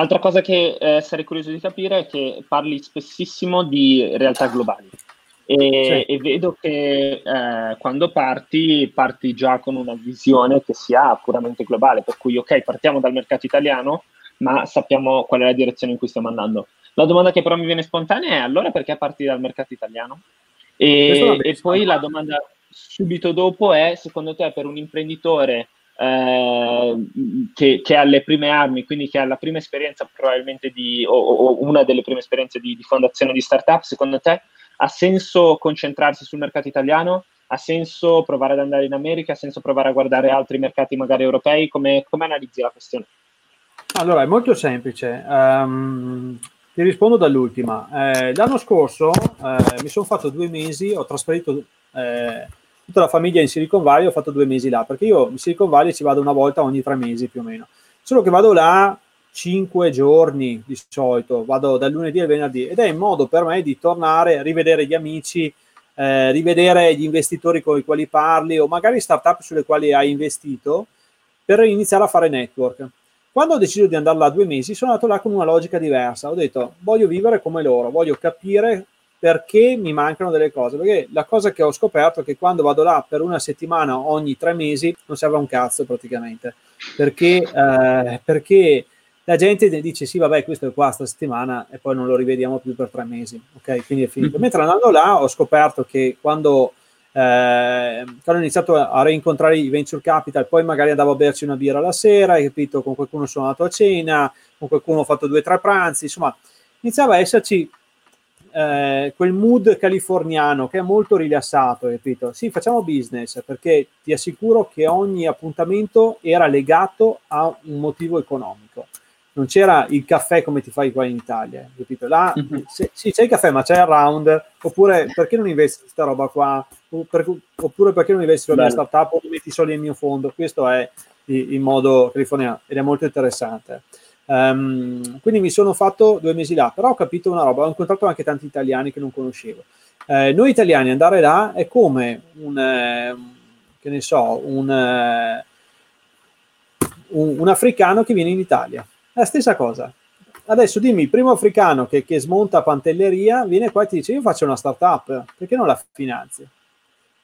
Altra cosa che eh, sarei curioso di capire è che parli spessissimo di realtà globali. E, sì. e vedo che eh, quando parti, parti già con una visione che sia puramente globale, per cui ok, partiamo dal mercato italiano, ma sappiamo qual è la direzione in cui stiamo andando. La domanda che però mi viene spontanea è allora perché parti dal mercato italiano? E, e poi la domanda subito dopo è, secondo te, per un imprenditore eh, che, che, ha le prime armi, quindi che ha la prima esperienza probabilmente di, o, o una delle prime esperienze di, di, fondazione di startup, secondo te ha senso concentrarsi sul mercato italiano? Ha senso provare ad andare in America? Ha senso provare a guardare altri mercati magari europei? Come, come analizzi la questione? Allora, è molto semplice. Um, ti rispondo dall'ultima. Eh, l'anno scorso eh, mi sono fatto due mesi, ho trasferito eh, tutta la famiglia in Silicon Valley, ho fatto due mesi là, perché io in Silicon Valley ci vado una volta ogni tre mesi più o meno. Solo che vado là cinque giorni di solito, vado dal lunedì al venerdì ed è in modo per me di tornare, rivedere gli amici, eh, rivedere gli investitori con i quali parli o magari startup sulle quali hai investito per iniziare a fare network. Quando ho deciso di andare là due mesi, sono andato là con una logica diversa. Ho detto, voglio vivere come loro, voglio capire perché mi mancano delle cose. Perché la cosa che ho scoperto è che quando vado là per una settimana ogni tre mesi non serve un cazzo praticamente. Perché, eh, perché la gente dice sì, vabbè, questo è qua sta settimana e poi non lo rivediamo più per tre mesi. Ok, quindi è finito. Mm-hmm. Mentre andando là ho scoperto che quando eh, quando ho iniziato a rincontrare i venture capital, poi magari andavo a berci una birra la sera, hai capito? Con qualcuno sono andato a cena, con qualcuno ho fatto due o tre pranzi, insomma, iniziava a esserci eh, quel mood californiano che è molto rilassato, capito? Sì, facciamo business perché ti assicuro che ogni appuntamento era legato a un motivo economico non c'era il caffè come ti fai qua in Italia, capito? Là, mm-hmm. se, sì, c'è il caffè, ma c'è il round, oppure perché non investi questa roba qua? oppure perché non investi sulla mia startup o metti soldi nel mio fondo? Questo è il modo californiano ed è molto interessante. Um, quindi mi sono fatto due mesi là, però ho capito una roba, ho incontrato anche tanti italiani che non conoscevo. Eh, noi italiani andare là è come un, eh, che ne so, un, eh, un, un africano che viene in Italia la stessa cosa. Adesso dimmi, il primo africano che, che smonta Pantelleria viene qua e ti dice io faccio una startup, perché non la finanzi?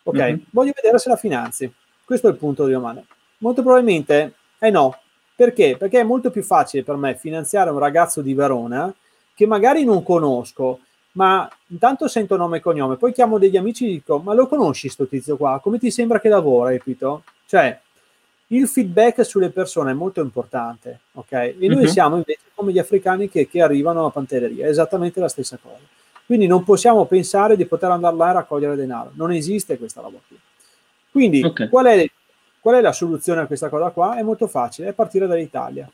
Ok, mm-hmm. voglio vedere se la finanzi. Questo è il punto di domanda. Molto probabilmente è no. Perché? Perché è molto più facile per me finanziare un ragazzo di Verona che magari non conosco, ma intanto sento nome e cognome, poi chiamo degli amici e dico, ma lo conosci sto tizio qua? Come ti sembra che lavora, capito? Cioè, il feedback sulle persone è molto importante, ok? E noi uh-huh. siamo invece come gli africani che, che arrivano a Pantelleria, è esattamente la stessa cosa. Quindi non possiamo pensare di poter andare là a raccogliere denaro, non esiste questa roba qui. Quindi okay. qual, è, qual, è, la soluzione a questa cosa qua? È molto facile, è partire dall'Italia.